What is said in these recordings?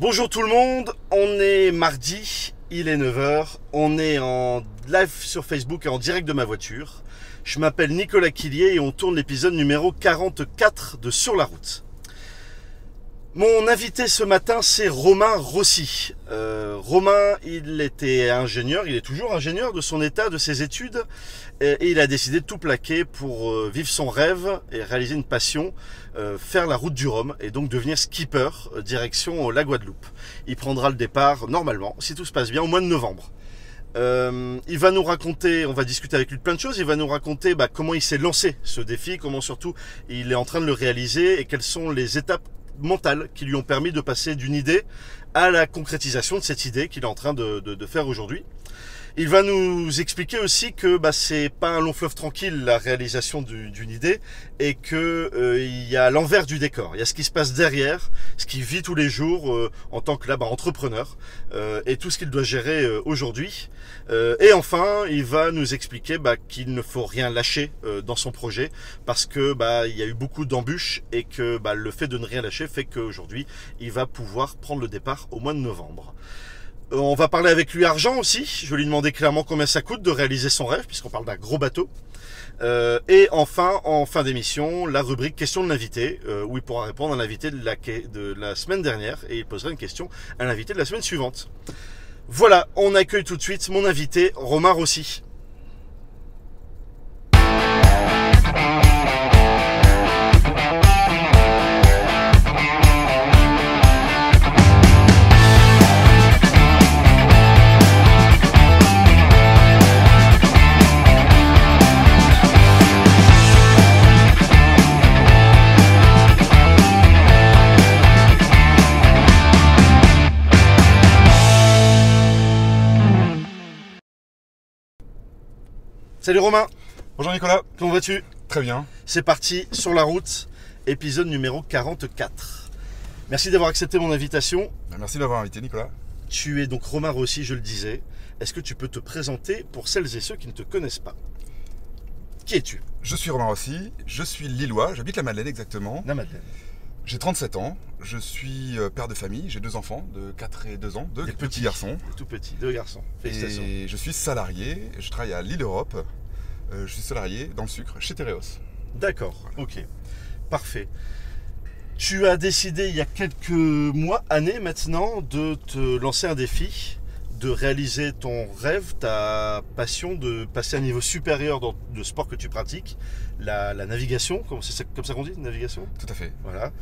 Bonjour tout le monde, on est mardi, il est 9h, on est en live sur Facebook et en direct de ma voiture. Je m'appelle Nicolas Quillier et on tourne l'épisode numéro 44 de Sur la route. Mon invité ce matin, c'est Romain Rossi. Euh, Romain, il était ingénieur, il est toujours ingénieur de son état, de ses études, et, il a décidé de tout plaquer pour euh, vivre son rêve et réaliser une passion, euh, faire la route du Rhum et donc devenir skipper direction la Guadeloupe. Il prendra le départ normalement, si tout se passe bien, au mois de novembre. Il va nous raconter, on va discuter avec lui de plein de choses. Il va nous raconter bah, comment il s'est lancé ce défi, comment surtout il est en train de le réaliser et quelles sont les étapes mentales qui lui ont permis de passer d'une idée à la concrétisation de cette idée qu'il est en train de, de- de faire aujourd'hui. Il va nous expliquer aussi que bah, c'est pas un long fleuve tranquille la réalisation du- d'une idée et que euh, y a l'envers du décor. Il y a ce qui se passe derrière, ce qu'il vit tous les jours euh, en tant que là, bah, entrepreneur euh, et tout ce qu'il doit gérer aujourd'hui. Et enfin, il va nous expliquer bah, qu'il ne faut rien lâcher dans son projet parce que bah, il y a eu beaucoup d'embûches et que bah, le fait de ne rien lâcher fait qu'aujourd'hui, il va pouvoir prendre le départ au mois de novembre. Euh, On va parler avec lui argent aussi. Je vais lui demander clairement combien ça coûte de réaliser son rêve, puisqu'on parle d'un gros bateau. Euh, et enfin, en fin d'émission, la rubrique question de l'invité, euh, où il pourra répondre à l'invité de la, de la semaine dernière et il posera une question à l'invité de la semaine suivante. Voilà, on accueille tout de suite mon invité, Romain Rossi. Salut Romain, Bonjour Nicolas, comment vas-tu? Très bien. C'est parti, sur la route, épisode numéro 44. Merci d'avoir accepté mon invitation. Ben, Merci d'avoir invité Nicolas. Tu es donc Romain Rossi, je le disais. Est-ce que tu peux te présenter pour celles et ceux qui ne te connaissent pas? Qui es-tu? Je suis Romain Rossi, je suis lillois, j'habite la Madeleine exactement. La Madeleine. J'ai 37 ans, je suis euh, père de famille, j'ai deux enfants de 4 et 2 ans, deux Des petits garçons. Tout petit, deux garçons. Félicitations. Et je suis salarié, je travaille à Lille Europe. Euh, je suis salarié dans le sucre chez Tereos. D'accord, ok. Parfait. Tu as décidé il y a quelques mois, années maintenant, de te lancer un défi, de réaliser ton rêve, ta passion, de passer à un niveau supérieur dans le sport que tu pratiques, la, la navigation, comme c'est ça- comme ça qu'on dit, navigation? Tout à fait. Voilà.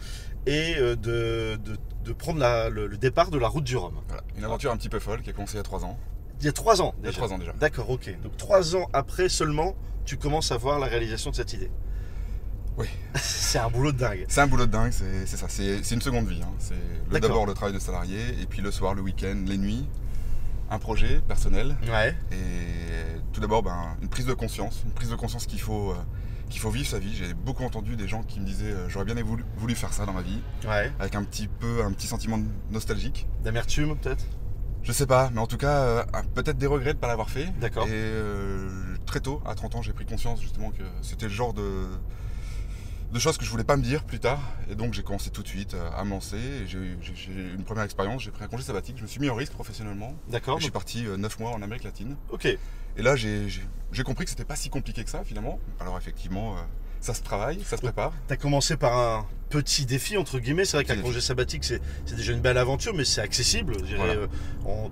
Et euh, de, de- de prendre la- le, le départ de la route du Rhum. Voilà. Une aventure un petit peu folle qui a commencé il y a 3 ans. Il y a trois ans Il y a déjà. 3 ans déjà. D'accord, ok. Donc trois ans après seulement, tu commences à voir la réalisation de cette idée. Oui. c'est un boulot de dingue. C'est un boulot de dingue, c'est ça. C'est une seconde vie. hein. C'est d'abord le travail de salarié, et puis le soir, le week-end, les nuits, un projet personnel. Ouais. Et tout d'abord, ben, une prise de conscience, une prise de conscience qu'il faut, euh, qu'il faut vivre sa vie. J'ai beaucoup entendu des gens qui me disaient euh, j'aurais bien voulu, voulu faire ça dans ma vie, Ouais. avec un petit peu, un petit sentiment nostalgique. D'amertume peut-être? Je sais pas, mais en tout cas, euh, peut-être des regrets de ne pas l'avoir fait. D'accord. Et très tôt, à 30 ans, j'ai pris conscience justement que c'était le genre de, de choses que je voulais pas me dire plus tard. Et donc j'ai commencé tout de suite euh, à me lancer. Et J'ai eu une première expérience, j'ai pris un congé sabbatique, je me suis mis en risque professionnellement. D'accord. Je suis parti 9 mois en Amérique latine. Ok. Et là, j'ai compris que c'était pas si compliqué que ça finalement. Alors effectivement, euh, ça se travaille, ça se prépare. T'as commencé par un petit défi entre guillemets. C'est vrai qu'un congé sabbatique c'est déjà une belle aventure, mais c'est accessible. Voilà. euh,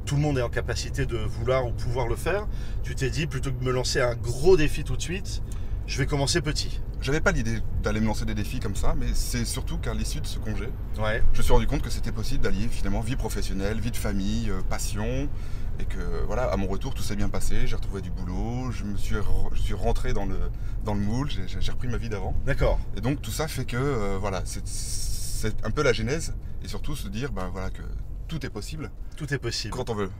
tout le monde est en capacité de vouloir ou pouvoir le faire. Tu t'es dit plutôt que de me lancer un gros défi tout de suite, je vais commencer petit. J'avais pas l'idée d'aller me lancer des défis comme ça, mais c'est surtout qu'à l'issue de ce congé, Ouais. je me suis rendu compte que c'était possible d'allier finalement vie professionnelle, vie de famille, euh, passion, et que voilà, à mon retour, tout s'est bien passé. J'ai retrouvé du boulot, je me suis, re- je suis rentré dans le, dans le moule, j'ai repris ma vie d'avant. D'accord. Et donc tout ça fait que euh, voilà, c'est- c'est un peu la genèse, et surtout se dire ben, voilà, que tout est possible Tout est possible. quand on veut.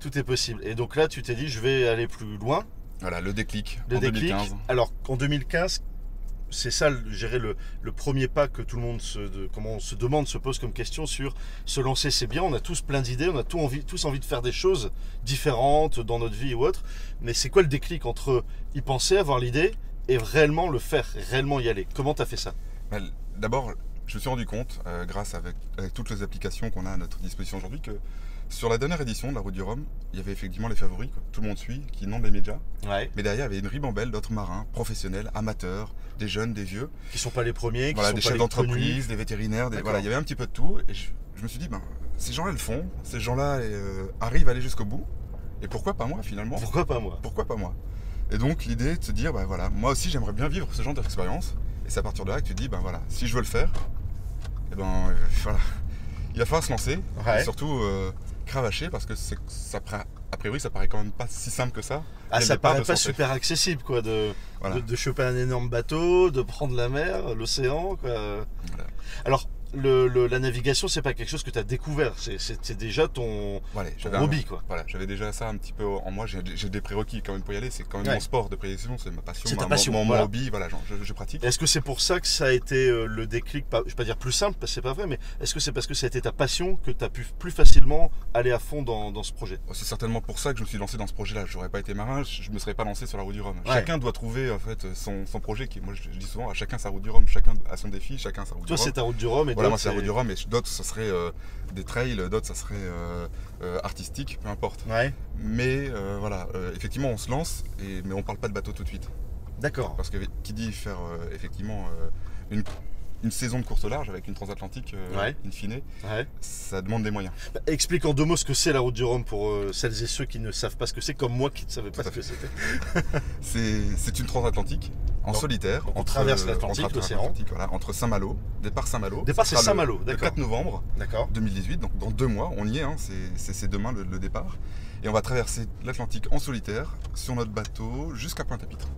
Tout est possible. Et donc là, tu t'es dit, je vais aller plus loin. Voilà, le déclic Le en déclic. 2015. Alors qu'en 2015, c'est ça, dirais, le, le premier pas que tout le monde se, de- comment on se demande, se pose comme question sur se lancer, c'est bien. On a tous plein d'idées, on a tout envie, tous envie de faire des choses différentes dans notre vie ou autre. Mais c'est quoi le déclic entre y penser, avoir l'idée et réellement le faire, réellement y aller? Comment t'as fait ça? Ben, D'abord, je me suis rendu compte, euh, grâce avec, avec toutes les applications qu'on a à notre disposition aujourd'hui, que sur la dernière édition de la Route du Rhum, il y avait effectivement les favoris, quoi. tout le monde suit, qui inondent les médias. Ouais. Mais derrière, il y avait une ribambelle d'autres marins, professionnels, amateurs, des jeunes, des vieux, Qui sont pas les premiers, qui voilà, sont des pas chefs d'entreprise, des vétérinaires, des, voilà, il y avait un petit peu de tout. Et je, je me suis dit, ben, ces gens-là le font, ces gens-là euh, arrivent à aller jusqu'au bout. Et pourquoi pas moi finalement? Pourquoi pas moi? Pourquoi pas moi? Et donc l'idée de se dire, ben voilà, moi aussi j'aimerais bien vivre ce genre d'expérience. Et c'est à partir de là que tu te dis, ben voilà, si je veux le faire, et ben euh, voilà, il va falloir se lancer. Ouais. Et surtout euh, parce que ça, a priori ça paraît quand même pas si simple que ça. Ah, ça paraît pas super accessible, quoi, de, Voilà. de, de choper un énorme bateau, de prendre la mer, l'océan, quoi. Voilà. Alors, le, le- la navigation, c'est pas quelque chose que tu as découvert, c'est- c'est c'est déjà ton, Voilà, ton j'avais un- hobby, quoi. Voilà, j'avais déjà ça un petit peu en moi. J'ai des prérequis quand même pour y aller. C'est quand même Ouais. mon sport de prédilection, c'est ma passion, C'est ta ma- mon- passion, mon, mon voilà. hobby. Voilà, genre, je, je pratique. Est-ce que c'est pour ça que ça a été euh, le déclic, pas, je vais pas dire plus simple, parce que c'est pas vrai, mais est-ce que c'est parce que ça a été ta passion que tu as pu plus facilement aller à fond dans, dans ce projet? C'est certainement pour ça que je me suis lancé dans ce projet-là. J'aurais pas été marin, je me serais pas lancé sur la route du Rhum. Ouais. Chacun doit trouver en fait son, son projet. Qui, moi, je, je dis souvent, à chacun sa route du Rhum, chacun a son défi, chacun sa route Toi, du c'est Rhum. ta route du Rhum et D'autres, c'est la route du Rhum, et d'autres ça serait euh, des trails, d'autres ça serait euh, euh, artistique, peu importe. Ouais, Mais voilà, effectivement, on se lance, et, mais on parle pas de bateau tout de suite. d'accord. Parce que qui dit faire effectivement une, une saison de course au large avec une transatlantique euh, Ouais. in fine, Ouais. ça demande des moyens. Bah, explique en deux mots ce que c'est la route du Rhum pour euh, celles et ceux qui ne savent pas ce que c'est, comme moi qui ne savais pas ce que c'était. C'est une transatlantique en Donc- solitaire. donc on entre- traverse euh, l'Atlantique, l'océan. voilà, entre Saint-Malo, départ Saint-Malo. Départ, Ce c'est Saint-Malo, Le d'accord. 4 novembre D'accord 2018, donc dans deux mois, on y est, hein, c'est demain le, le départ. Et on va traverser l'Atlantique en solitaire sur notre bateau jusqu'à Pointe-à-Pitre.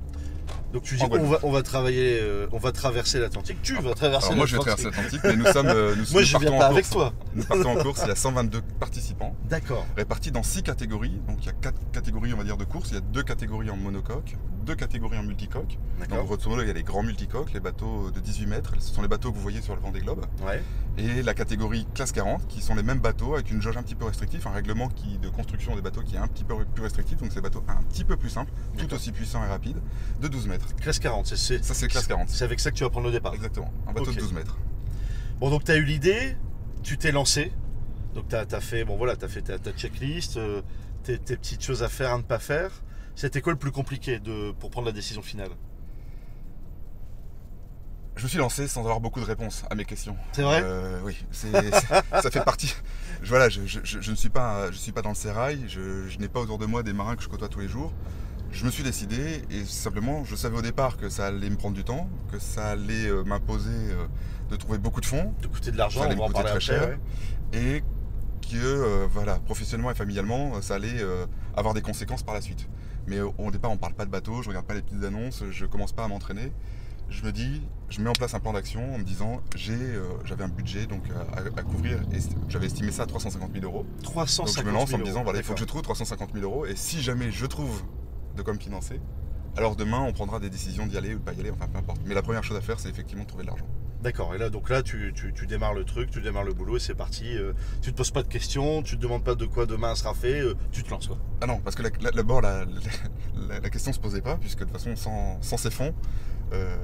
Donc tu dis on va, on va travailler, euh, on va traverser l'Atlantique. Tu vas traverser Alors moi je vais l'Atlantique. traverser l'Atlantique, mais nous sommes. euh, nous, Moi nous je viens pas en avec course. toi. Nous partons en course, il y a 122 participants. D'accord. répartis dans six catégories. Donc il y a quatre catégories on va dire de course. Il y a deux catégories en monocoque, deux catégories en multicoque. Donc grosso modo il y a les grands multicoques, les bateaux de 18 mètres. Ce sont les bateaux que vous voyez sur le Vendée Globe. Ouais. Et la catégorie classe 40 qui sont les mêmes bateaux avec une jauge un petit peu restrictive, un règlement qui, de construction des bateaux qui est un petit peu plus restrictif. Donc c'est des bateaux un petit peu plus simples, tout aussi puissants et rapides, de 12 mètres. Classe 40, c'est- Ça c'est classe 40. c'est avec ça que tu vas prendre le départ. Exactement, un bateau de 12 mètres. Bon, donc tu as eu l'idée, tu t'es lancé. Donc tu as, fait, bon, voilà, as fait ta, ta checklist, euh, tes, tes petites choses à faire, à ne pas faire. C'était quoi le plus compliqué de, pour prendre la décision finale? Je me suis lancé sans avoir beaucoup de réponses à mes questions. C'est vrai? Euh, Oui, ça fait partie. Je, voilà, je, je- je- je ne suis pas, je suis pas dans le sérail. Je, je n'ai pas autour de moi des marins que je côtoie tous les jours. Je me suis décidé et simplement, je savais au départ que ça allait me prendre du temps, que ça allait euh, m'imposer euh, de trouver beaucoup de fonds De coûter de l'argent, Ça allait me coûter très après. cher. ouais. et que euh, voilà, professionnellement et familialement, ça allait euh, avoir des conséquences par la suite. Mais euh, au départ, on parle pas de bateau, je regarde pas les petites annonces, je commence pas à m'entraîner. Je me dis, je mets en place un plan d'action en me disant, j'ai, j'avais un budget donc à, couvrir, et j'avais estimé ça à 350 000 euros. 350 Donc je me lance en 000 me disant, voilà, il faut que je trouve 350 000 euros, et si jamais je trouve de quoi me financer, alors demain on prendra des décisions d'y aller ou de pas y aller, enfin peu importe. Mais la première chose à faire, c'est effectivement de trouver de l'argent. D'accord, et là, donc là, tu, tu- tu démarres le truc, tu démarres le boulot et c'est parti. euh, tu te poses pas de questions, tu te demandes pas de quoi demain sera fait, euh, tu te lances quoi. Ah non, parce que la- d'abord la, la, la question se posait pas, puisque de toute façon sans, sans ces fonds, euh,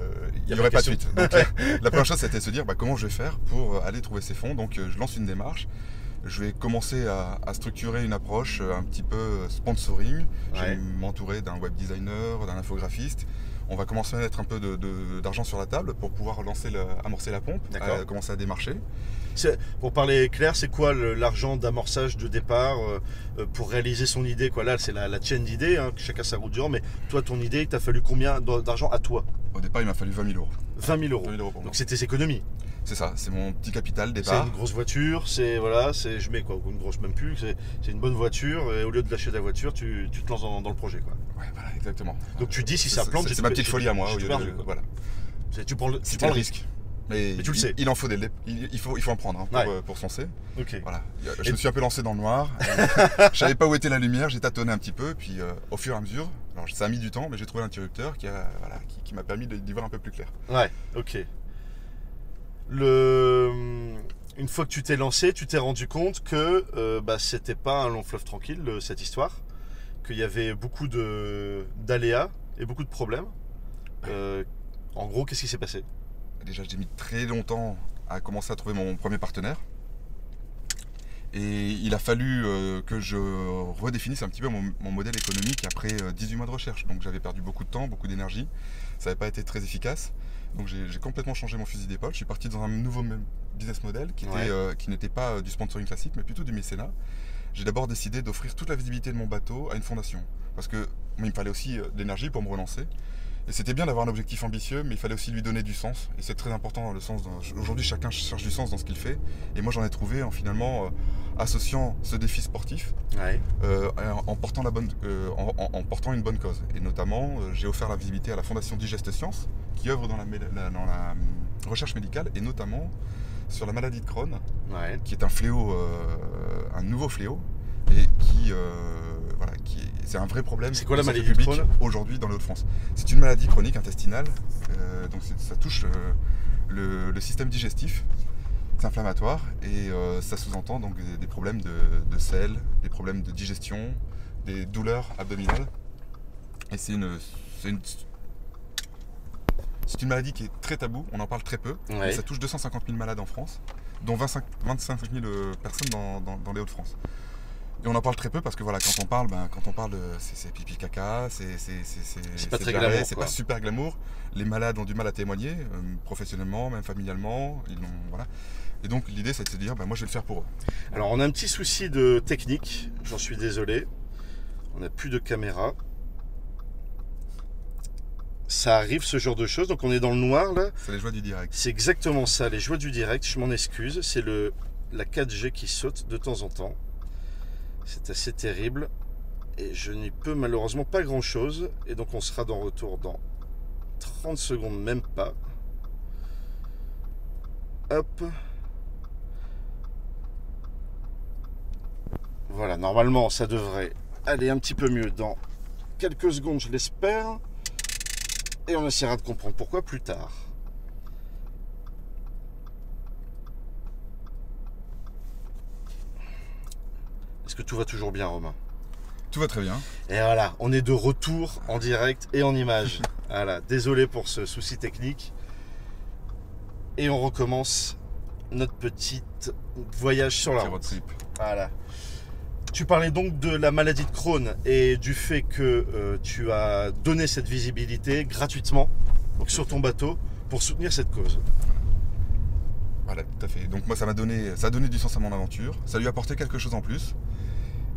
il n'y aurait pas de suite. Donc la, la première chose c'était de se dire bah, comment je vais faire pour aller trouver ces fonds. Donc je lance une démarche. Je vais commencer à, à structurer une approche euh, un petit peu euh, sponsoring. Je vais m'entourer d'un web designer, d'un infographiste. On va commencer à mettre un peu de- de- d'argent sur la table pour pouvoir lancer amorcer la pompe, D'accord. euh, commencer à démarcher. C'est- Pour parler clair, c'est quoi l'argent d'amorçage de départ euh, euh, pour réaliser son idée quoi? Là, c'est la, la chaîne d'idées, hein, chacun sa route du mais toi, ton idée, il t'a fallu combien d'ar- d'argent à toi? Au départ, il m'a fallu 20 000 euros. 20 000 euros. 20 000 euros pour moi. Donc c'est tes économies. C'est ça, c'est mon petit capital C'est départ. une grosse voiture, c'est voilà, c'est je mets quoi, une grosse même plus, c'est c'est une bonne voiture et au lieu de lâcher ta voiture, tu, tu te lances dans, dans le projet quoi. Ouais, voilà, exactement. Donc tu dis si C'est- ça plante, c'est- c'est ma pe- petite folie à moi. au tout lieu perdu, de- voilà. C'est- Tu prends le, tu prends le risque. Mais, Mais tu le il- sais. Il en faut des il, il faut, il faut en prendre hein, pour, Ouais. euh, pour se lancer. Ok. Voilà. Je Et- me suis un peu lancé dans le noir. je savais pas où était la lumière, j'ai tâtonné un petit peu. Puis euh, au fur et à mesure, alors ça a mis du temps, mais j'ai trouvé l'interrupteur qui a- voilà, qui, qui m'a permis de- d'y voir un peu plus clair. Ouais, ok. Le... Une fois que tu t'es lancé, tu t'es rendu compte que euh, bah, c'était pas un long fleuve tranquille, le- cette histoire, qu'il y avait beaucoup d'aléas et beaucoup de problèmes. Euh, en gros, qu'est-ce qui s'est passé? Déjà, j'ai mis très longtemps à commencer à trouver mon premier partenaire. Et il a fallu euh, que je redéfinisse un petit peu mon, mon modèle économique après euh, 18 mois de recherche. Donc j'avais perdu beaucoup de temps, beaucoup d'énergie. Ça n'avait pas été très efficace. Donc j'ai complètement changé mon fusil d'épaule. Je suis parti dans un nouveau business model qui Ouais. euh, n'était pas euh, du sponsoring classique, mais plutôt du mécénat. J'ai d'abord décidé d'offrir toute la visibilité de mon bateau à une fondation. Parce que moi, il me fallait aussi euh, de l'énergie pour me relancer. Et c'était bien d'avoir un objectif ambitieux, mais il fallait aussi lui donner du sens. Et c'est très important, le sens. Aujourd'hui, chacun cherche du sens dans ce qu'il fait. Et moi, j'en ai trouvé en finalement euh, associant ce défi sportif Ouais. euh, en, portant la bonne, euh, en, portant une bonne cause. Et notamment, j'ai offert la visibilité à la Fondation Digeste Science, qui œuvre dans la, mé- la- dans la hum, recherche médicale, et notamment sur la maladie de Crohn, Ouais. qui est un fléau, un nouveau fléau, et qui, euh, voilà, qui est- c'est un vrai problème. C'est quoi la maladie publique aujourd'hui dans les Hauts-de-France C'est une maladie chronique intestinale, euh, donc ça touche euh, le, le système digestif. C'est inflammatoire et euh, ça sous-entend donc des, des problèmes de, de sel, des problèmes de digestion, des douleurs abdominales. Et c'est une, c'est une, une maladie qui est très taboue, on en parle très peu. Ouais. Mais ça touche 250 000 malades en France, dont 25, 25 000 euh, personnes dans, dans- dans les Hauts-de-France. Et on en parle très peu parce que voilà, quand on parle, ben, quand on parle, c'est pipi caca, c'est pas très glamour, c'est pas super glamour. Les malades ont du mal à témoigner, euh, professionnellement, même familialement. Ils l'ont- voilà. Et donc l'idée, c'est de se dire, ben, moi, je vais le faire pour eux. Alors on a un petit souci de technique, j'en suis désolé. On n'a plus de caméra. Ça arrive ce genre de choses, donc on est dans le noir là. C'est les joies du direct. C'est exactement ça, les joies du direct, je m'en excuse. C'est le la 4G qui saute de temps en temps. C'est assez terrible. Et je n'y peux malheureusement pas grand chose. Et donc on sera de retour dans 30 secondes, même pas. Hop. Voilà, normalement ça devrait aller un petit peu mieux dans quelques secondes, je l'espère. Et on essaiera de comprendre pourquoi plus tard. Est-ce que tout va toujours bien, Romain Tout va très bien. Et voilà, on est de retour en direct et en image. Voilà, désolé pour ce souci technique. Et on recommence notre petit voyage sur la route. trip. Voilà. Tu parlais donc de la maladie de Crohn et du fait que euh, tu as donné cette visibilité gratuitement donc sur ton bateau pour soutenir cette cause. Voilà, tout à fait. Donc moi, ça m'a donné, ça a donné du sens à mon aventure. Ça lui a apporté quelque chose en plus.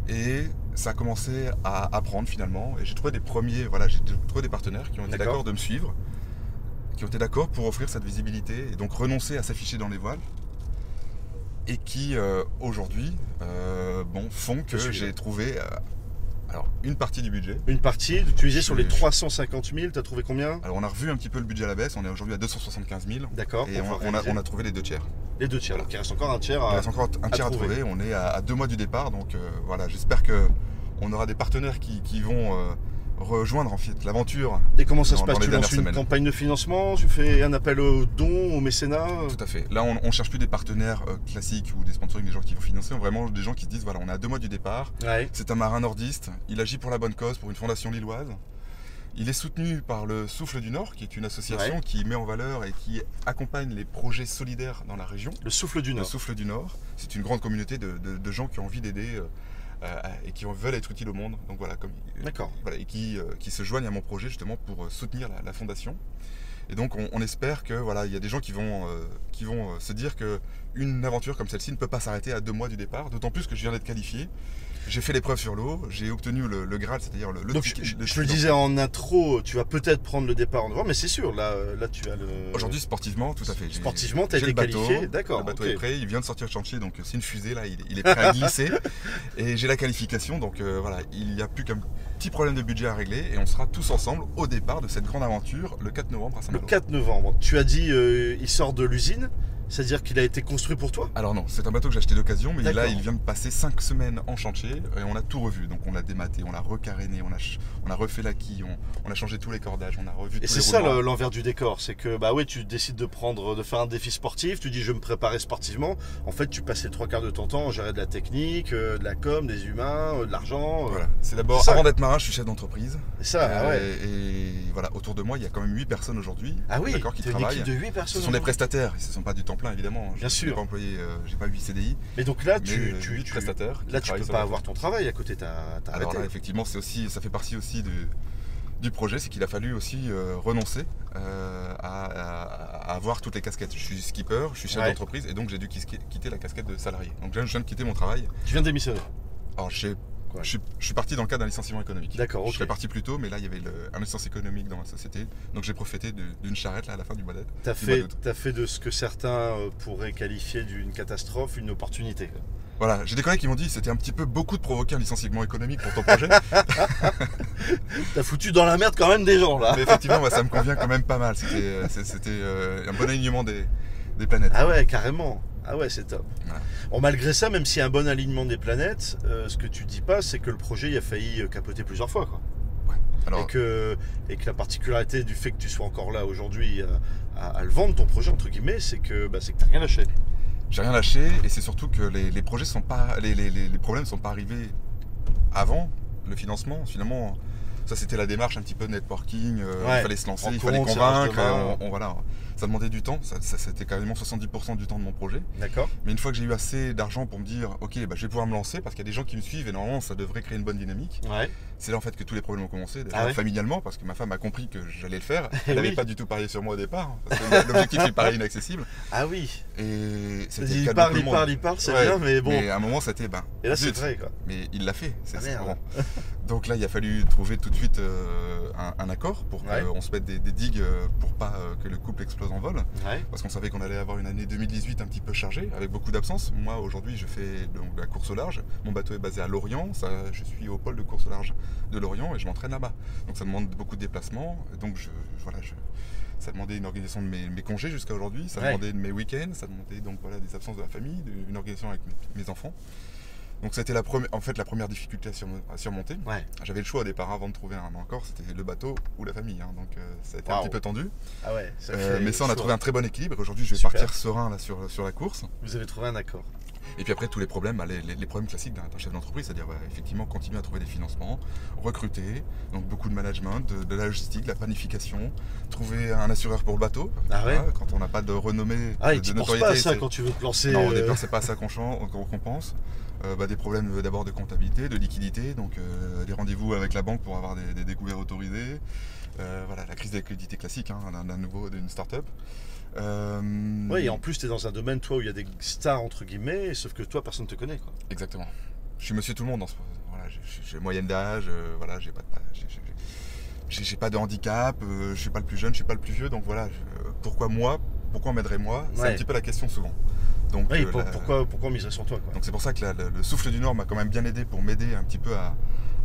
Et ça a commencé à apprendre finalement. Et j'ai trouvé des premiers, voilà, j'ai trouvé des partenaires qui ont été D'accord. de me suivre, qui ont été d'accord pour offrir cette visibilité et donc renoncer à s'afficher dans les voiles. Et qui euh, aujourd'hui, euh, bon, font que j'ai trouvé, euh, alors une partie du budget. Une partie, tu disais sur les Je- 350 000, tu as trouvé combien Alors on a revu un petit peu le budget à la baisse. On est aujourd'hui à 275 000. D'accord, Et on a, réaliser. on a trouvé les deux tiers. les deux tiers. Donc il reste encore un tiers. Il à- reste encore un tiers à trouver. trouver. On est à, à deux mois du départ, donc euh, voilà, j'espère que on aura des partenaires qui, qui vont euh, rejoindre en fait l'aventure. Et comment ça dans- se passe Tu lances une semaines. campagne de financement Tu fais un appel aux dons, au mécénat? Tout à fait. Là, on, on cherche plus des partenaires euh, classiques ou des sponsoring, des gens qui vont financer, vraiment des gens qui se disent voilà, on est à deux mois du départ. Ouais. C'est un marin nordiste. Il agit pour la bonne cause, pour une fondation lilloise. Il est soutenu par le Souffle du Nord, qui est une association Ouais. qui met en valeur et qui accompagne les projets solidaires dans la région. Le souffle du Le Nord. Souffle du Nord, c'est une grande communauté de, de- de gens qui ont envie d'aider euh, et qui veulent être utiles au monde. Donc voilà, comme, D'accord. voilà, et qui, euh, qui se joignent à mon projet justement pour euh, soutenir la, la fondation. Et donc on, on espère que voilà, il y a des gens qui vont, euh, qui vont euh, se dire que une aventure comme celle-ci ne peut pas s'arrêter à deux mois du départ. D'autant plus que je viens d'être qualifié. J'ai fait l'épreuve sur l'eau, j'ai obtenu le, le Graal, c'est-à-dire le, le Donc ticket- je, le je le disais en intro, tu vas peut-être prendre le départ en novembre, mais c'est sûr, là, euh, là tu as le. Aujourd'hui, sportivement, tout à fait. Sportivement, t'as j'ai été qualifié, d'accord, Le bateau est prêt, il vient de sortir de chantier, donc c'est une fusée là, il, il est prêt à glisser. et j'ai la qualification, donc euh, voilà, il n'y a plus qu'un petit problème de budget à régler et on sera tous ensemble au départ de cette grande aventure le 4 novembre à Le Saint-Malo. 4 novembre. Tu as dit, euh, il sort de l'usine, c'est-à-dire qu'il a été construit pour toi Alors non, c'est un bateau que j'ai acheté d'occasion, mais là il vient de passer 5 semaines en chantier et on a tout revu. Donc on l'a dématé, on l'a recaréné, on a, on a refait la quille, on, on a changé tous les cordages, on a revu Et c'est ça l'envers du décor, c'est que bah ouais, tu décides de prendre, de faire un défi sportif, tu dis je vais me préparer sportivement. En fait, tu passes les trois quarts de ton temps à gérer de la technique, euh, de la com, des humains, euh, de l'argent. euh, Voilà, c'est d'abord, avant d'être marin, je suis chef d'entreprise. Et ça, ah ouais. Et voilà, autour de moi, il y a quand même 8 personnes aujourd'hui Ah oui, d'accord, qui t'as une travaillent. équipe de 8 Ce personnes. sont des prestataires, ce ne sont pas du temps temps plein évidemment. Bien Je suis sûr. pas employé, euh, j'ai pas 8 CDI, Mais donc là, mais tu, euh, tu, tu- là, tu peux pas avoir ton travail à côté. T'as t'as Alors arrêté. là, effectivement, c'est aussi, ça fait partie aussi du, du projet, c'est qu'il a fallu aussi euh, renoncer euh, à, avoir toutes les casquettes. Je suis skipper, je suis chef Ouais. d'entreprise et donc j'ai dû quitter la casquette de salarié. Donc je viens de quitter mon travail. Tu viens de démissionner. Alors j'ai- Ouais. je, suis, je suis parti dans le cadre d'un licenciement économique. D'accord, ok. Je serais parti plus tôt, mais là, il y avait le- un licenciement économique dans la société. Donc j'ai profité d'une charrette là, à la fin du mois d'août. T'as Du fait, mois d'août. t'as fait de ce que certains euh, pourraient qualifier d'une catastrophe une opportunité. Voilà, j'ai des collègues qui m'ont dit c'était un petit peu beaucoup de provoquer un licenciement économique pour ton projet. T'as foutu dans la merde quand même des gens là. mais effectivement, ça me convient quand même pas mal. C'était euh, c'était, euh, un bon alignement des, des planètes. Ah ouais, carrément. Ah ouais, c'est top. Bon, malgré ça, même s'il y a un bon alignement des planètes, euh, ce que tu dis pas, c'est que le projet il a failli euh, capoter plusieurs fois. Quoi. Alors, Et, que, et que la particularité du fait que tu sois encore là aujourd'hui euh, à, à le vendre, ton projet, entre guillemets, c'est que, bah, c'est que t'as rien lâché. j'ai rien lâché et c'est surtout que les, les projets sont pas, les, les, les- problèmes sont pas arrivés avant le financement. Finalement, ça c'était la démarche un petit peu de networking. euh, Ouais. Il fallait se lancer, il fallait convaincre. on- voilà, ça demandait du temps. Ça, ça- c'était quasiment 70% du temps de mon projet. D'accord Mais une fois que j'ai eu assez d'argent pour me dire, ok, bah, je vais pouvoir me lancer parce qu'il y a des gens qui me suivent et normalement ça devrait créer une bonne dynamique. Ouais. C'est là en fait que tous les problèmes ont commencé, Ah ouais familialement, parce que ma femme a compris que j'allais le faire. Elle n'avait oui. pas du tout parié sur moi au départ, hein, parce que l'objectif il paraît inaccessible. Ah oui. Et c'était Il de parle, il parle, il parle, c'est Ouais, bien, mais bon. Mais à un moment c'était, ben, et là, c'est vrai, quoi. Mais il l'a fait, c'est Ah, c'est bon. Donc là, il a fallu trouver tout de suite euh, un, un accord pour qu'on se mette des, des digues euh, pour pas euh, que le couple explose en vol. Ouais. Parce qu'on savait qu'on allait avoir une année 2018 un petit peu chargée, avec beaucoup d'absences. Moi, aujourd'hui, je fais donc, la course au large. Mon bateau est basé à Lorient. Ça, je suis au pôle de course au large de Lorient et je m'entraîne là-bas. Donc ça demande beaucoup de déplacements. Donc je, voilà, je, ça demandait une organisation de mes, mes congés jusqu'à aujourd'hui. Ça Ouais. demandait de mes week-ends. Ça demandait donc voilà des absences de la famille, une organisation avec mes, mes enfants. Donc c'était la première, en fait la première difficulté à, surmo- à surmonter. Ouais. J'avais le choix au départ avant de trouver un accord, c'était le bateau ou la famille. hein. donc euh, ça a été un petit peu tendu. Ah ouais. ça Euh, mais ça, on a trouvé un très bon équilibre. Aujourd'hui, je vais Super. partir serein là, sur, sur la course. Vous avez trouvé un accord. Et puis après, tous les problèmes, bah, les, les- les problèmes classiques d'un chef d'entreprise, c'est-à-dire bah, effectivement continuer à trouver des financements, recruter, donc beaucoup de management, de, de la logistique, de la planification, trouver un assureur pour le bateau. Ah ouais Quand on n'a pas de renommée, Ah, de, et de notoriété. pas à ça quand tu veux te lancer. non, au euh, départ, c'est pas à ça qu'on qu'on pense. Euh, bah, des problèmes d'abord de comptabilité, de liquidité, donc euh, des rendez-vous avec la banque pour avoir des, des découvertes autorisées. Euh, voilà, la crise de liquidité classique hein, d'un nouveau, d'une start-up. Ouais, et en plus, tu es dans un domaine, toi, où il y a des stars, entre guillemets, sauf que toi, personne ne te connaît, quoi. Exactement. Je suis monsieur tout le monde dans ce voilà, j'ai- moyenne d'âge, voilà, j'ai pas de j'ai- pas handicap, je suis pas le plus jeune, je suis pas le plus vieux, donc voilà, je- pourquoi moi Pourquoi m'aiderait-moi C'est Ouais. un petit peu la question souvent. Donc, Oui, euh, pour- la- pourquoi, pourquoi miser sur toi, quoi donc c'est pour ça que la- le, le souffle du Nord m'a quand même bien aidé pour m'aider un petit peu à,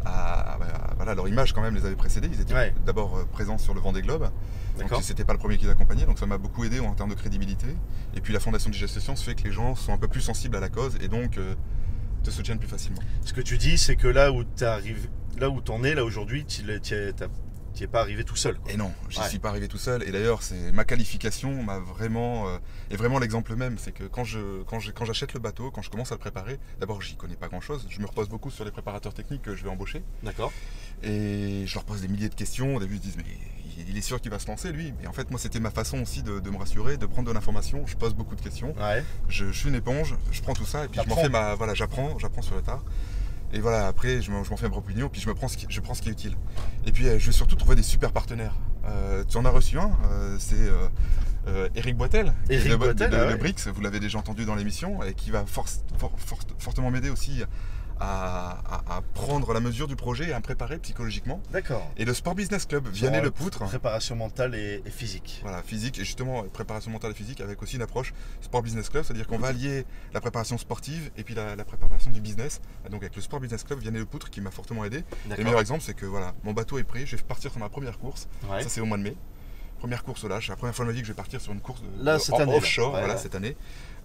à- à- à- voilà, leur image quand même les avait précédés. Ils étaient Ouais. d'abord euh, présents sur le Vendée Globe. Donc c'était pas le premier qui les accompagnait, donc ça m'a beaucoup aidé en termes de crédibilité. Et puis la fondation de gestion se fait que les gens sont un peu plus sensibles à la cause et donc euh, te soutiennent plus facilement. Ce que tu dis, c'est que là où tu arrives, là où t'en es, là aujourd'hui, tu n'y es pas arrivé tout seul. quoi. Et non, j'y Ouais. suis pas arrivé tout seul. Et d'ailleurs, c'est ma qualification m'a vraiment euh, est vraiment l'exemple même. C'est que quand je quand je- quand j'achète le bateau, quand je commence à le préparer, d'abord j'y connais pas grand chose. Je me repose beaucoup sur les préparateurs techniques que je vais embaucher. D'accord Et je leur pose des milliers de questions. Au début, ils disent Mais il est sûr qu'il va se lancer, lui. Mais en fait, moi, c'était ma façon aussi de, de me rassurer, de prendre de l'information. Je pose beaucoup de questions. Ouais. Je, je suis une éponge, je prends tout ça et puis je m'en fais ma. Voilà, j'apprends, j'apprends sur le tard. Et voilà, après, je m'en fais ma propre opinion, puis je, me prends ce qui, je prends ce qui est utile. Et puis, euh, je vais surtout trouver des super partenaires. Euh, tu en as reçu un, euh, c'est euh, Eric Boitel, Eric de, Boitel, de- ah de. Brix, vous l'avez déjà entendu dans l'émission, et qui va force- for- for- fortement m'aider aussi à, à- à prendre la mesure du projet et à me préparer psychologiquement. D'accord. Et le Sport Business Club, Vianney Le euh, Poutre, Préparation mentale et, et physique. voilà, physique et justement préparation mentale et physique avec aussi une approche sport business club, c'est-à-dire qu'on va allier la préparation sportive et puis la, la préparation du business. Donc avec le sport business club, Vianney Le Poutre qui m'a fortement aidé. Le meilleur exemple, c'est que voilà, mon bateau est prêt, je vais partir sur ma première course. Ouais. Ça c'est au mois de mai. Première course au lâche, la première fois de ma vie que je vais partir sur une course de, Là, de- cette en- année, là. offshore, Ouais, voilà, cette année.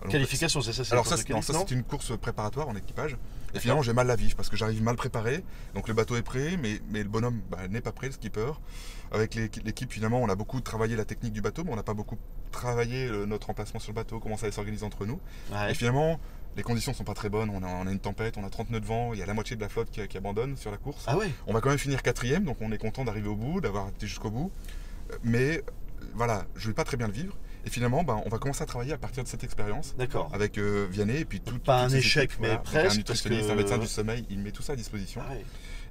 Donc, Qualification, c'est ça c'est alors ça, c'est- une course préparatoire en équipage. Et finalement j'ai mal la vie parce que j'arrive mal préparé. Donc le bateau est prêt, mais, mais le bonhomme bah, n'est pas prêt, le skipper. Avec l'équi- l'équipe finalement on a beaucoup travaillé la technique du bateau, mais on n'a pas beaucoup travaillé notre emplacement sur le bateau, comment ça allait s'organiser entre nous. Ouais. Et finalement les conditions sont pas très bonnes, on a, on a une tempête, on a 30 nœuds de vent, il y a la moitié de la flotte qui, qui abandonne sur la course. Ah ouais On va quand même finir quatrième, donc on est content d'arriver au bout, d'avoir été jusqu'au bout. Mais voilà, je vais pas très bien le vivre. Et finalement, ben, on va commencer à travailler à partir de cette expérience D'accord. avec euh, Vianney et puis tout. Pas un échec, équipes, mais voilà. Presque, Un nutritionniste, un médecin du sommeil, il met tout ça à disposition. Ah ouais.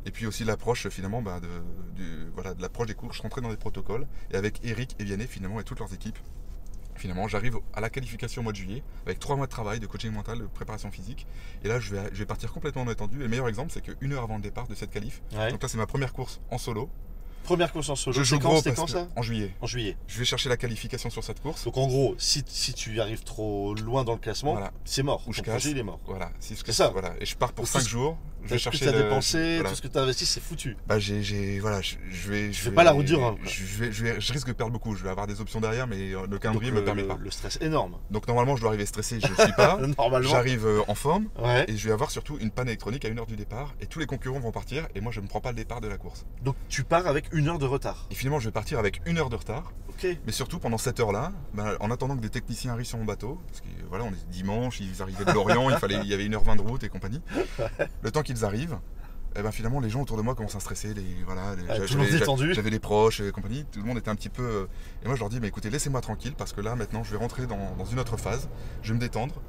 Et puis aussi l'approche finalement ben, de, du- voilà, de l'approche des cours. Je rentrais dans des protocoles et avec Eric et Vianney finalement et toutes leurs équipes. Finalement, j'arrive à la qualification au mois de juillet avec trois mois de travail, de coaching mental, de préparation physique. Et là, je vais, je vais partir complètement en étendu. Et le meilleur exemple, c'est qu'une heure avant le départ de cette qualif, Ouais. donc là, c'est ma première course en solo. Première course en solo. Je joue quand, gros c'était parce quand que- ça en juillet. En juillet. Je vais chercher la qualification sur cette course. Donc en gros, si, si tu arrives trop loin dans le classement, Voilà. c'est mort. Ou je Ton casse. projet, il est mort. Voilà, si je C'est casse- ça. Voilà. Et je pars pour Donc, 5 tout ce- jours. Que chercher. tu as dépensé, voilà. tout ce que tu as investi, c'est foutu. Bah j'ai, j'ai- voilà, je, je vais, je fais vais- pas la route du Rhum, quoi. Je, vais, je, vais- je risque de perdre beaucoup. Je vais avoir des options derrière, mais euh, le calendrier Donc, me permet pas. le stress énorme. Donc normalement, je dois arriver stressé. Je ne suis pas. Normalement. J'arrive euh, en forme Ouais. et je vais avoir surtout une panne électronique à une heure du départ et tous les concurrents vont partir et moi je ne prends pas le départ de la course. Donc tu pars avec une heure de retard. Et finalement, je vais partir avec une heure de retard. Ok. Mais surtout pendant cette heure-là, ben, en attendant que des techniciens arrivent sur mon bateau, parce que voilà, on est dimanche, ils arrivaient de Lorient, il fallait, il y avait 1h20 de route et compagnie. Le temps qu'ils arrivent, eh ben finalement les gens autour de moi commencent à stresser. Les, voilà, les- Ah, j'avais- tout le monde j'avais- des proches et compagnie, tout le monde était un petit peu. euh, Et moi je leur dis, mais écoutez, laissez-moi tranquille parce que là maintenant je vais rentrer dans, dans une autre phase, je vais me détendre.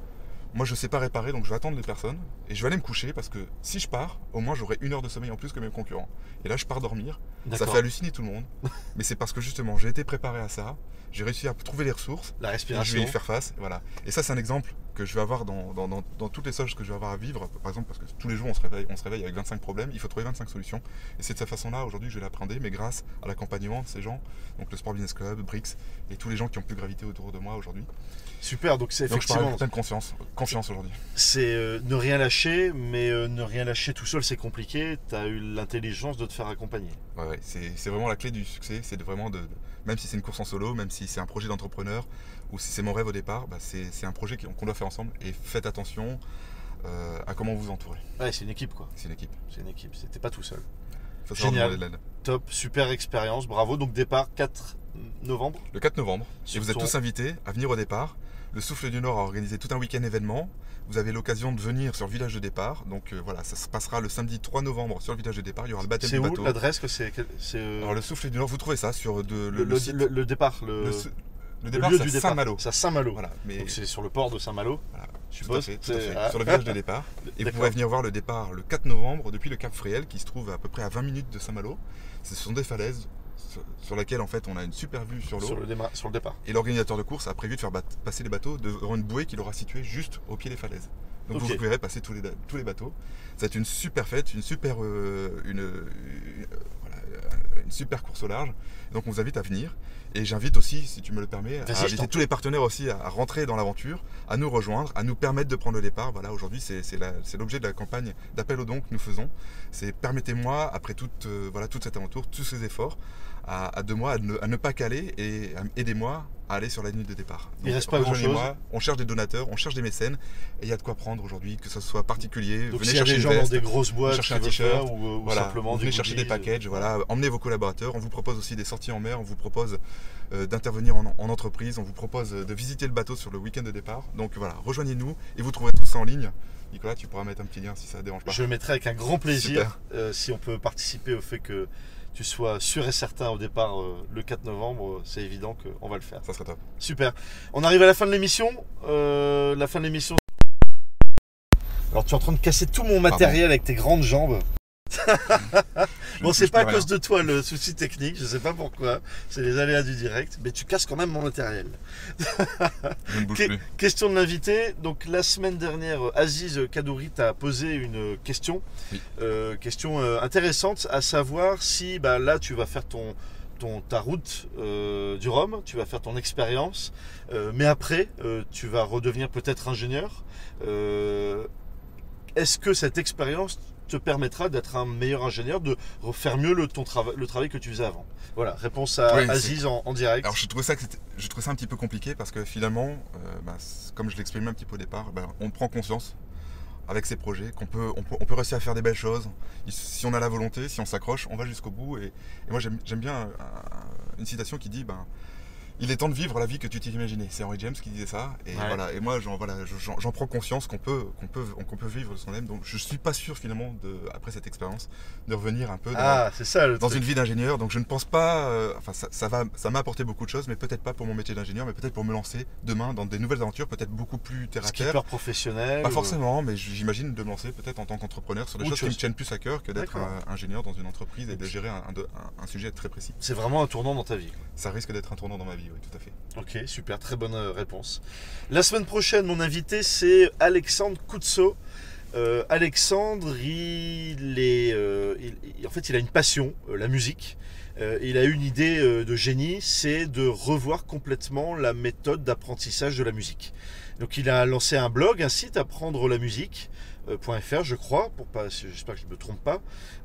Moi je sais pas réparer donc je vais attendre les personnes et je vais aller me coucher parce que si je pars, au moins j'aurai une heure de sommeil en plus que mes concurrents. Et là je pars dormir. Ça D'accord. fait halluciner tout le monde. mais c'est parce que justement j'ai été préparé à ça, j'ai réussi à trouver les ressources La et je respiration. vais y faire face. Voilà. Et ça, c'est un exemple que je vais avoir dans, dans, dans- dans toutes les choses que je vais avoir à vivre. Par exemple, parce que tous les jours, on se réveille, on se réveille avec 25 problèmes. Il faut trouver 25 solutions. Et c'est de cette façon-là, aujourd'hui, que je vais l'apprendre, mais grâce à l'accompagnement de ces gens, donc le Sport Business Club, BRICS, et tous les gens qui ont pu graviter autour de moi aujourd'hui. Super. Donc c'est Donc, je parle effectivement, avec pleine conscience, confiance aujourd'hui. c'est euh, ne rien lâcher, mais euh, ne rien lâcher tout seul, c'est compliqué. Tu as eu l'intelligence de te faire accompagner. Ouais, ouais, c'est vraiment la clé du succès. C'est vraiment de, de- même si c'est une course en solo, même si c'est un projet d'entrepreneur, ou si c'est mon rêve au départ, bah, c'est un projet qu'on doit faire ensemble. Et faites attention euh, à comment vous entourez. Ouais, c'est une équipe quoi. C'est une équipe. C'est une équipe. C'était pas tout seul. Faut Génial. de. Top, super expérience, bravo. Donc départ 4 novembre. le 4 novembre. Sur et vous êtes tous invités à venir au départ. Le Souffle du Nord a organisé tout un week-end événement. Vous avez l'occasion de venir sur le village de départ. Donc euh, voilà, ça se passera le samedi 3 novembre sur le village de départ. Il y aura le baptême C'est du où bateau. l'adresse que c'est c'est, euh, Alors le Souffle du Nord, vous trouvez ça sur de, le, le, le le- site. le- le départ, le, le départ, lieu c'est du départ. Saint-Malo. C'est à Saint-Malo. Voilà, mais Donc c'est sur le port de Saint-Malo. voilà, Je tout à suppose. fait, tout à C'est- fait. ah. Sur le village de départ. Et vous pourrez venir voir le départ le 4 novembre depuis le Cap Fréhel qui se trouve à peu près à 20 minutes de Saint-Malo. Ce sont des falaises sur, lesquelles en fait on a une super vue sur l'eau. Sur le, déma- sur le départ. Et l'organisateur de course a prévu de faire passer les bateaux devant une bouée qu'il aura située juste au pied des falaises. Donc vous verrez passer tous les, tous les bateaux. Ça va être une super fête, une super, euh, une, euh, voilà, euh, une super course au large. Donc on vous invite à venir. Et j'invite aussi, si tu me le permets, à inviter tous les partenaires aussi à, à rentrer dans l'aventure, à nous rejoindre, à nous permettre de prendre le départ. Voilà, aujourd'hui c'est l'objet de la campagne d'appel aux dons que nous faisons. C'est permettez-moi, après toute, euh, voilà, toute cette aventure, tous ces efforts, à, à deux mois, à ne, à ne pas caler et aidez-moi à aller sur la ligne de départ. Il reste pas rejoignez-moi. On cherche des donateurs, on cherche des mécènes et il y a de quoi prendre aujourd'hui, que ce soit particulier. Donc venez s'il y a chercher des gens dans des grosses boîtes chercher un t-shirt, ou, ou voilà, simplement vous venez des chercher des packages, euh, voilà, emmenez vos collaborateurs. On vous propose aussi des sorties en mer, on vous propose euh, d'intervenir en, en entreprise, on vous propose de visiter le bateau sur le week-end de départ. Donc voilà, rejoignez-nous et vous trouverez tout ça en ligne. Nicolas, tu pourras mettre un petit lien si ça ne dérange pas. Je le mettrai avec un grand plaisir euh, si on peut participer au fait que tu sois sûr et certain au départ euh, le 4 novembre. euh, C'est évident qu'on va le faire. Ça serait top. Super. On arrive à la fin de l'émission. Euh, la fin de l'émission. Alors tu es en train de casser tout mon matériel avec tes grandes jambes. Bon, c'est pas à cause de toi le souci technique, je sais pas pourquoi. C'est les aléas du direct, mais tu casses quand même mon matériel. Je ne bouge Que- plus. Question de l'invité. Donc la semaine dernière, Aziz Kadouri t'a posé une question, Oui. Euh, question euh, intéressante, à savoir si bah, là tu vas faire ton, ton ta route euh, du Rhum, tu vas faire ton expérience, euh, mais après euh, tu vas redevenir peut-être ingénieur. Est-ce que cette expérience te permettra d'être un meilleur ingénieur, de refaire mieux le, ton trava- le travail que tu faisais avant Voilà, réponse à Oui, Aziz en, en direct. Alors je trouvais ça, je trouvais ça un petit peu compliqué parce que finalement, euh, bah, comme je l'exprimais un petit peu au départ, bah, on prend conscience avec ces projets qu'on peut, on peut, on peut réussir à faire des belles choses. Si on a la volonté, si on s'accroche, on va jusqu'au bout. Et, et moi j'aime bien un- un- une citation qui dit, ben, il est temps de vivre la vie que tu t'imaginais. C'est Henry James qui disait ça. Et Ouais. voilà. Et moi, j'en voilà, prends conscience qu'on peut, qu'on peut, qu'on peut vivre son aime. Donc, je suis pas sûr finalement de, après cette expérience, de revenir un peu dans, Ah, ça dans une vie d'ingénieur. Donc, je ne pense pas. euh, enfin, ça, ça va, ça m'a apporté beaucoup de choses, mais peut-être pas pour mon métier d'ingénieur, mais peut-être pour me lancer demain dans des nouvelles aventures, peut-être beaucoup plus terre à terre. Professionnel. Pas ou- forcément, mais j'imagine de me lancer peut-être en tant qu'entrepreneur sur des choses qui me tiennent plus à cœur que d'être ingénieur dans une entreprise et de gérer un, un- un sujet très précis. C'est vraiment un tournant dans ta vie. Ça risque d'être un tournant dans ma vie, tout à fait. Ok, super, très bonne euh, réponse. La semaine prochaine, mon invité, c'est Alexandre Koutso. Euh, Alexandre, il est, euh, en fait, il a une passion, la musique. Il a une idée de génie, c'est de revoir complètement la méthode d'apprentissage de la musique. Donc, il a lancé un blog, un site apprendre la musique. Euh, .fr je crois, pour pas, j'espère que je ne me trompe pas,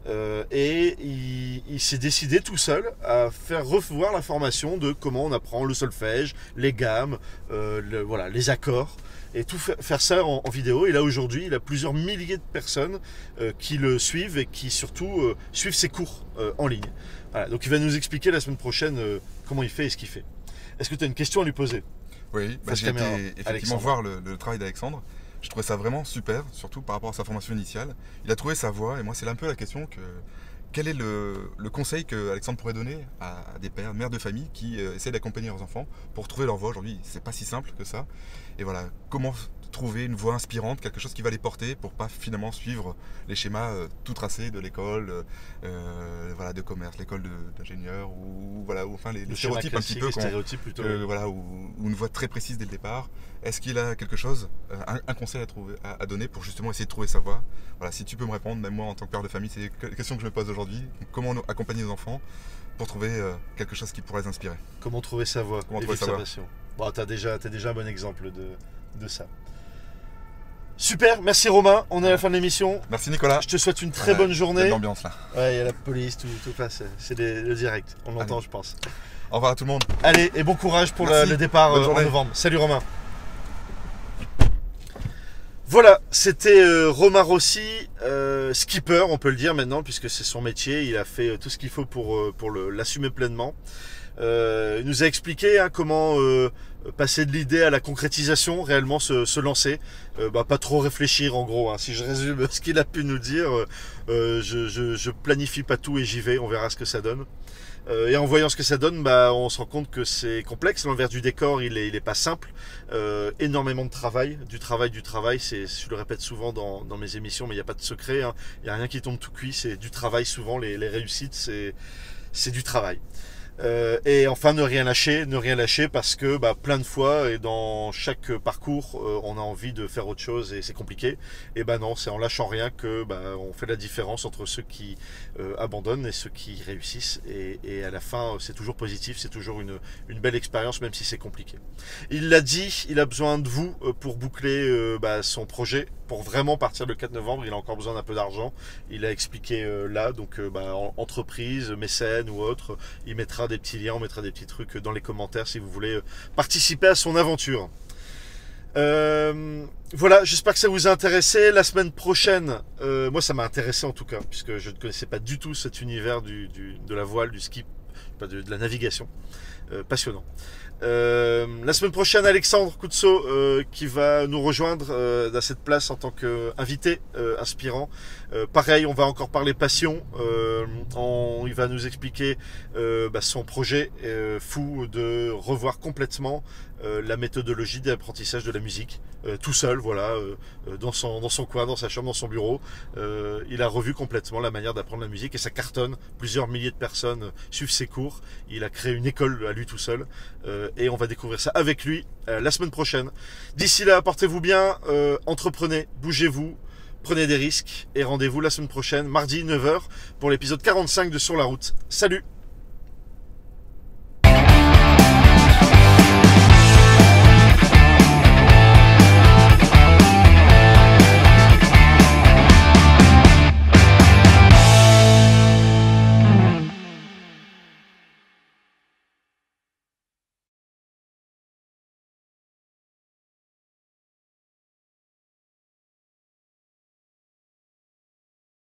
Euh, et il, il s'est décidé tout seul à faire revoir la formation de comment on apprend le solfège, les gammes, euh, le- voilà, les accords, et tout fa- faire ça en, en vidéo. Et là aujourd'hui, il a plusieurs milliers de personnes euh, qui le suivent et qui surtout suivent ses cours en ligne. Voilà, donc il va nous expliquer la semaine prochaine comment il fait et ce qu'il fait. Est-ce que tu as une question à lui poser? Oui, bah, j'ai été effectivement Alexandre. voir le, le travail d'Alexandre. Je trouvais ça vraiment super, surtout par rapport à sa formation initiale. Il a trouvé sa voie, et moi, c'est un peu la question que. Quel est le, conseil que Alexandre pourrait donner à, des pères, mères de famille qui euh, essaient d'accompagner leurs enfants pour trouver leur voie aujourd'hui? C'est pas si simple que ça. Et voilà, comment trouver une voie inspirante, quelque chose qui va les porter pour pas finalement suivre les schémas euh, tout tracés de l'école, euh, euh, voilà, de commerce, l'école d'ingénieur ou voilà, ou enfin les, les stéréotypes un petit peu stéréotypes plutôt. voilà, ou, ou une voie très précise dès le départ. Est-ce qu'il a quelque chose, un, un conseil à, trouver, à, à donner pour justement essayer de trouver sa voie? Voilà, si tu peux me répondre, même moi en tant que père de famille, c'est la question que je me pose aujourd'hui. Comment accompagner nos enfants pour trouver quelque chose qui pourrait les inspirer? Comment trouver sa voie Comment et trouver sa sa voie. passion. Bon, tu as déjà, t'as déjà un bon exemple de, de ça. Super, merci Romain, on est à la fin de l'émission. Merci Nicolas. Je te souhaite une très Ouais, bonne journée. ambiance là. Ouais, il y a la police, tout, tout passe. C'est le direct, on l'entend, Allez. je pense. Au revoir à tout le monde. Allez, et bon courage pour le, départ euh, en novembre. Salut Romain. Voilà, c'était euh, Romain Rossi, euh, skipper, on peut le dire maintenant, puisque c'est son métier. Il a fait tout ce qu'il faut pour, pour le- l'assumer pleinement. Euh, il nous a expliqué hein, comment euh, passer de l'idée à la concrétisation, réellement se, se lancer. Euh, bah, pas trop réfléchir en gros. hein. Si je résume ce qu'il a pu nous dire, euh, je, je, je planifie pas tout et j'y vais. On verra ce que ça donne. Euh, et en voyant ce que ça donne, bah, on se rend compte que c'est complexe. L'envers du décor, il est, il est pas simple. Euh, énormément de travail, du travail, du travail. C'est, je le répète souvent dans, dans mes émissions, mais il n'y a pas de secret. hein. Il n'y a rien qui tombe tout cuit. C'est du travail souvent. Les, les réussites, c'est, c'est du travail. Euh, et enfin, ne rien lâcher, ne rien lâcher parce que bah, plein de fois et dans chaque parcours, euh, on a envie de faire autre chose et c'est compliqué. Et ben non, c'est en lâchant rien que bah, on fait la différence entre ceux qui euh, abandonnent et ceux qui réussissent. Et, et à la fin, c'est toujours positif, c'est toujours une, une belle expérience, même si c'est compliqué. Il l'a dit, il a besoin de vous pour boucler bah, son projet, pour vraiment partir le 4 novembre. Il a encore besoin d'un peu d'argent. Il a expliqué là, donc bah, en- entreprise, mécène ou autre. Il mettra des petits liens, on mettra des petits trucs dans les commentaires si vous voulez euh, participer à son aventure. Euh, voilà, j'espère que ça vous a intéressé. La semaine prochaine, euh, moi ça m'a intéressé en tout cas, puisque je ne connaissais pas du tout cet univers de la voile, du ski, de, la navigation. Passionnant. Euh, la semaine prochaine, Alexandre Koutso euh, qui va nous rejoindre euh, cette place en tant qu'invité euh, inspirant. Euh, pareil, on va encore parler passion. On- il va nous expliquer bah, son projet fou de revoir complètement la méthodologie d'apprentissage de la musique, tout seul, voilà, dans son dans son coin, dans sa chambre, dans son bureau. Il a revu complètement la manière d'apprendre la musique et ça cartonne. Plusieurs milliers de personnes suivent ses cours. Il a créé une école à lui tout seul et on va découvrir ça avec lui euh, la semaine prochaine. D'ici là, portez-vous bien, euh, entreprenez, bougez-vous. Prenez des risques et rendez-vous la semaine prochaine, mardi 9h, pour l'épisode 45 de Sur la route. Salut